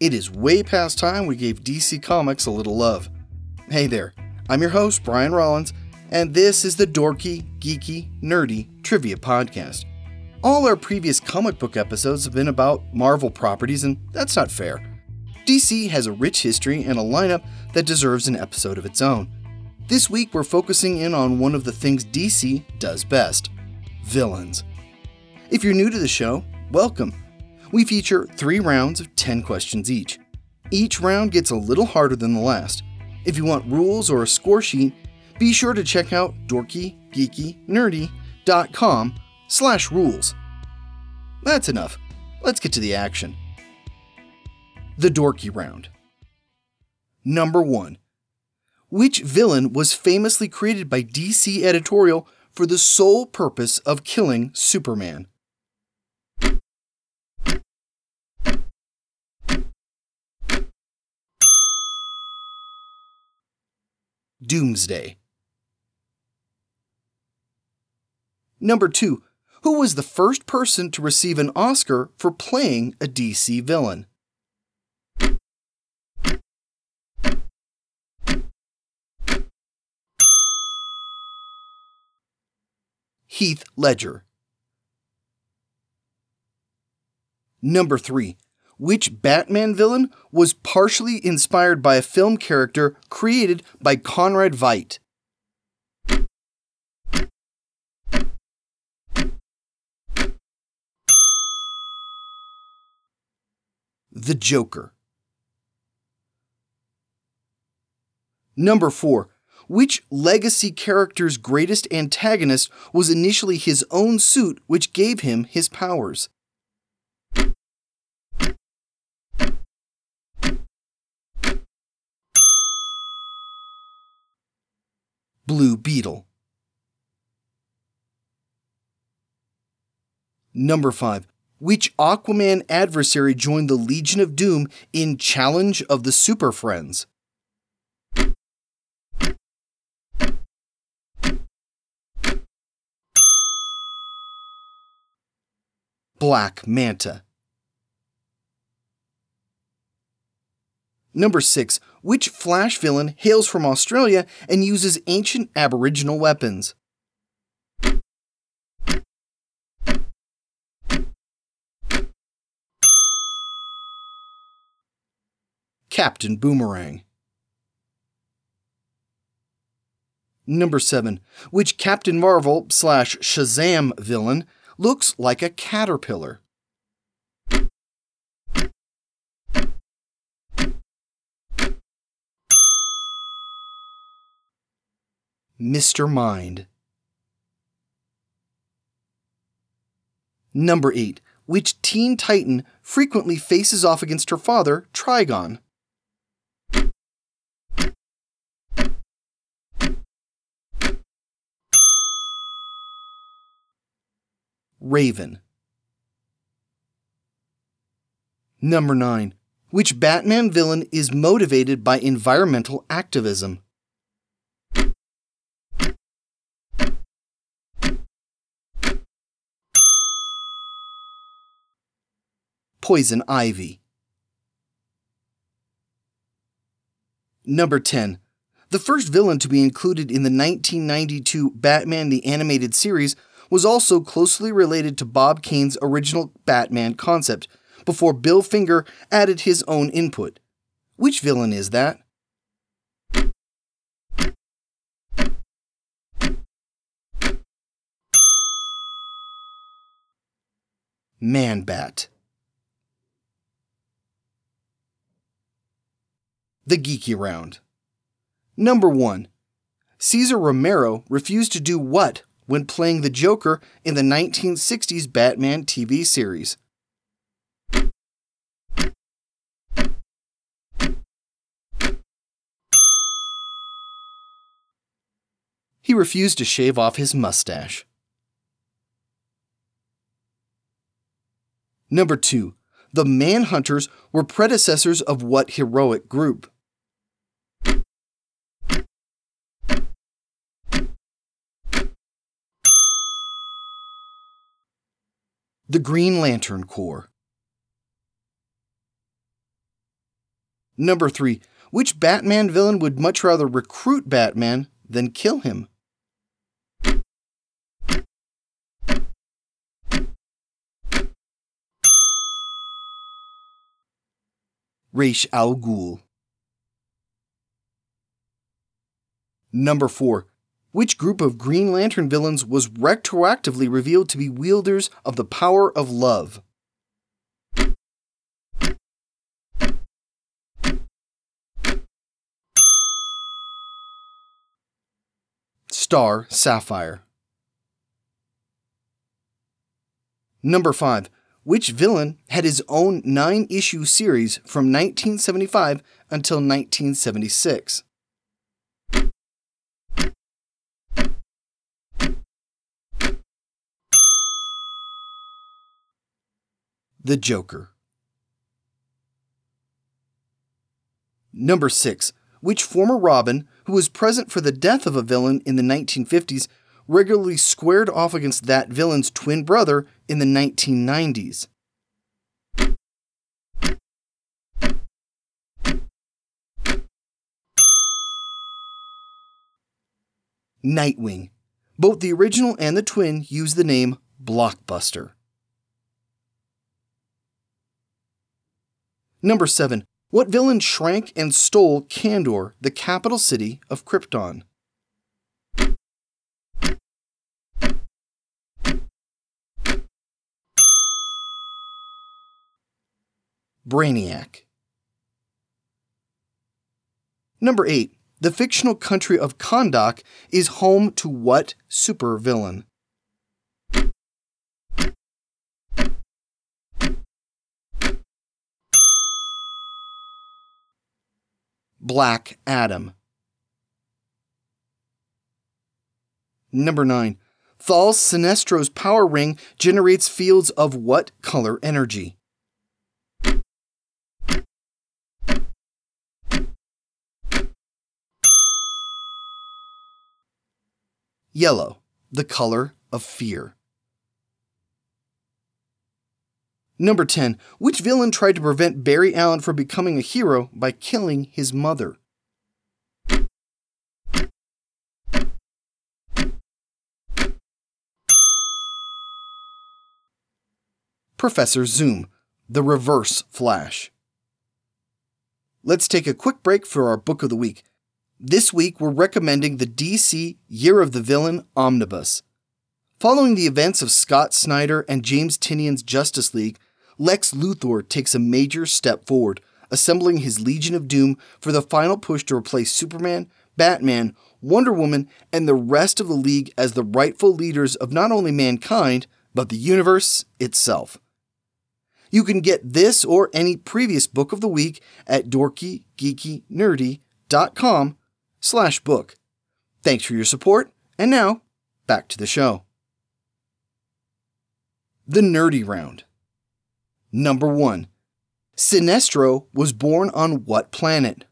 It is way past time we gave DC Comics a little love. Hey there, I'm your host, Brian Rollins, and this is the Dorky, Geeky, Nerdy Trivia Podcast. All our previous comic book episodes have been about Marvel properties, and that's not fair. DC has a rich history and a lineup that deserves an episode of its own. This week, we're focusing in on one of the things DC does best villains. If you're new to the show, welcome. We feature three rounds of 10 questions each. Each round gets a little harder than the last. If you want rules or a score sheet, be sure to check out dorkygeekynerdy.com slash rules. That's enough. Let's get to the action. The Dorky Round. Number 1. Which villain was famously created by DC editorial for the sole purpose of killing Superman? Doomsday. Number 2. Who was the first person to receive an Oscar for playing a DC villain? Heath Ledger. Number 3. Which Batman villain was partially inspired by a film character created by Conrad Veidt? The Joker. Number 4. Which legacy character's greatest antagonist was initially his own suit, which gave him his powers? Blue Beetle. Number 5. Which Aquaman adversary joined the Legion of Doom in Challenge of the Super Friends? Black Manta. Number 6. Which Flash villain hails from Australia and uses ancient Aboriginal weapons? Captain Boomerang. Number 7. Which Captain Marvel slash Shazam villain looks like a caterpillar? Mr. Mind. Number 8. Which Teen Titan frequently faces off against her father, Trigon? Raven. Number 9. Which Batman villain is motivated by environmental activism? Poison Ivy. Number 10. The first villain to be included in the 1992 Batman the Animated Series was also closely related to Bob Kane's original Batman concept, before Bill Finger added his own input. Which villain is that? Man Bat. The Geeky Round. Number 1. Cesar Romero refused to do what when playing the Joker in the 1960s Batman TV series? He refused to shave off his mustache. Number 2. The Manhunters were predecessors of what heroic group? The Green Lantern Corps. Number 3. Which Batman villain would much rather recruit Batman than kill him? Ra's al Ghul. Number 4. Which group of Green Lantern villains was retroactively revealed to be wielders of the power of love? Star Sapphire. Number 5. Which villain had his own nine issue series from 1975 until 1976? The Joker. Number 6. Which former Robin, who was present for the death of a villain in the 1950s, regularly squared off against that villain's twin brother in the 1990s? Nightwing. Both the original and the twin use the name Blockbuster. Number 7. What villain shrank and stole Kandor, the capital city of Krypton? Brainiac. Number 8. The fictional country of Kahndaq is home to what supervillain? Black Adam. Number 9. Thal's Sinestro's power ring generates fields of what color energy? Yellow, the color of fear. Number 10. Which villain tried to prevent Barry Allen from becoming a hero by killing his mother? Professor Zoom, the Reverse Flash. Let's take a quick break for our book of the week. This week, we're recommending the DC Year of the Villain Omnibus. Following the events of Scott Snyder and James Tynion's Justice League, Lex Luthor takes a major step forward, assembling his Legion of Doom for the final push to replace Superman, Batman, Wonder Woman, and the rest of the League as the rightful leaders of not only mankind, but the universe itself. You can get this or any previous book of the week at dorkygeekynerdy.com slash book. Thanks for your support, and now, back to the show. The Nerdy Round Number 1. Sinestro was born on what planet?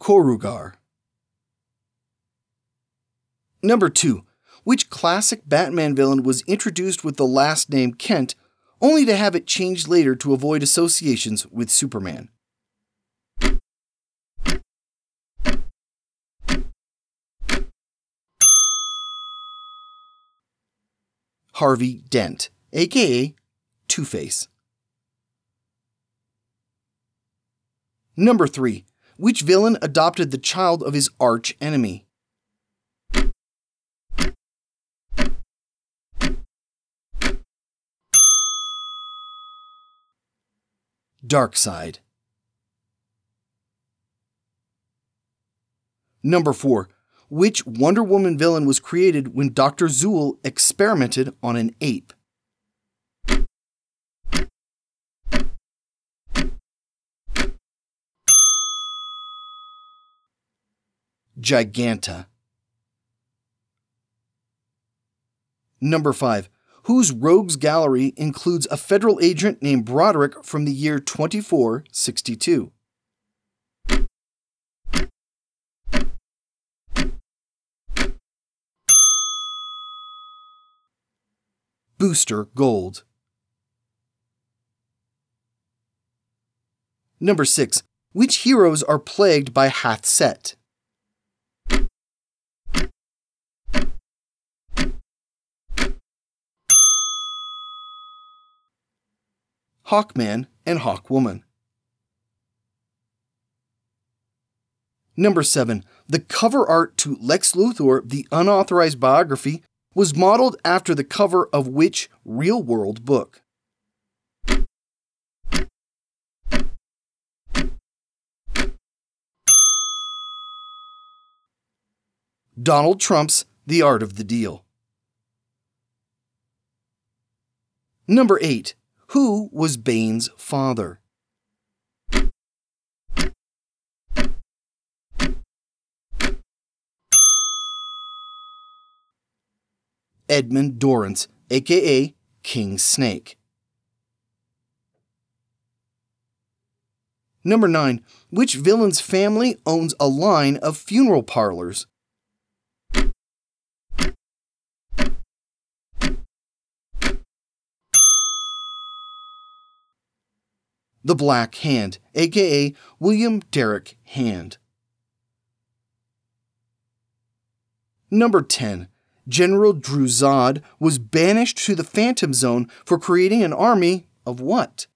Korugar. Number 2. Which classic Batman villain was introduced with the last name Kent, only to have it changed later to avoid associations with Superman? Harvey Dent, aka Two Face. Number 3. Which villain adopted the child of his arch enemy? Darkseid. Number 4 which Wonder Woman villain was created when Dr. Zool experimented on an ape. Giganta. Number 5. Whose rogues gallery includes a federal agent named Broderick from the year 2462? Booster Gold. Number 6. Which heroes are plagued by Hath-Set? Hawkman and Hawkwoman. Number 7. The cover art to Lex Luthor, the unauthorized biography, was modeled after the cover of which real world book? Donald Trump's The Art of the Deal. Number 8. Who was Bane's father? Edmund Dorrance, aka King Snake. Number 9. Which villain's family owns a line of funeral parlors? The Black Hand, aka William Derrick Hand. Number 10. General Dru-Zod was banished to the Phantom Zone for creating an army of what?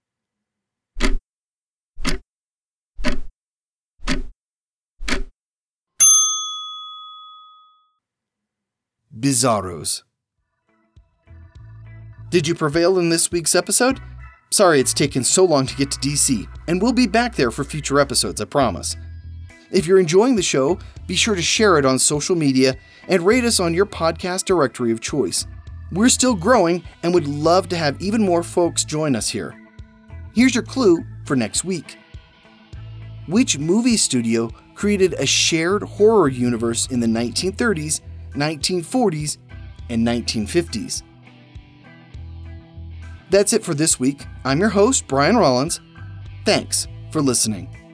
Bizarros. Did you prevail in this week's episode? Sorry it's taken so long to get to DC, and we'll be back there for future episodes, I promise. If you're enjoying the show, be sure to share it on social media and rate us on your podcast directory of choice. We're still growing and would love to have even more folks join us here. Here's your clue for next week. Which movie studio created a shared horror universe in the 1930s, 1940s, and 1950s? That's it for this week. I'm your host, Brian Rollins. Thanks for listening.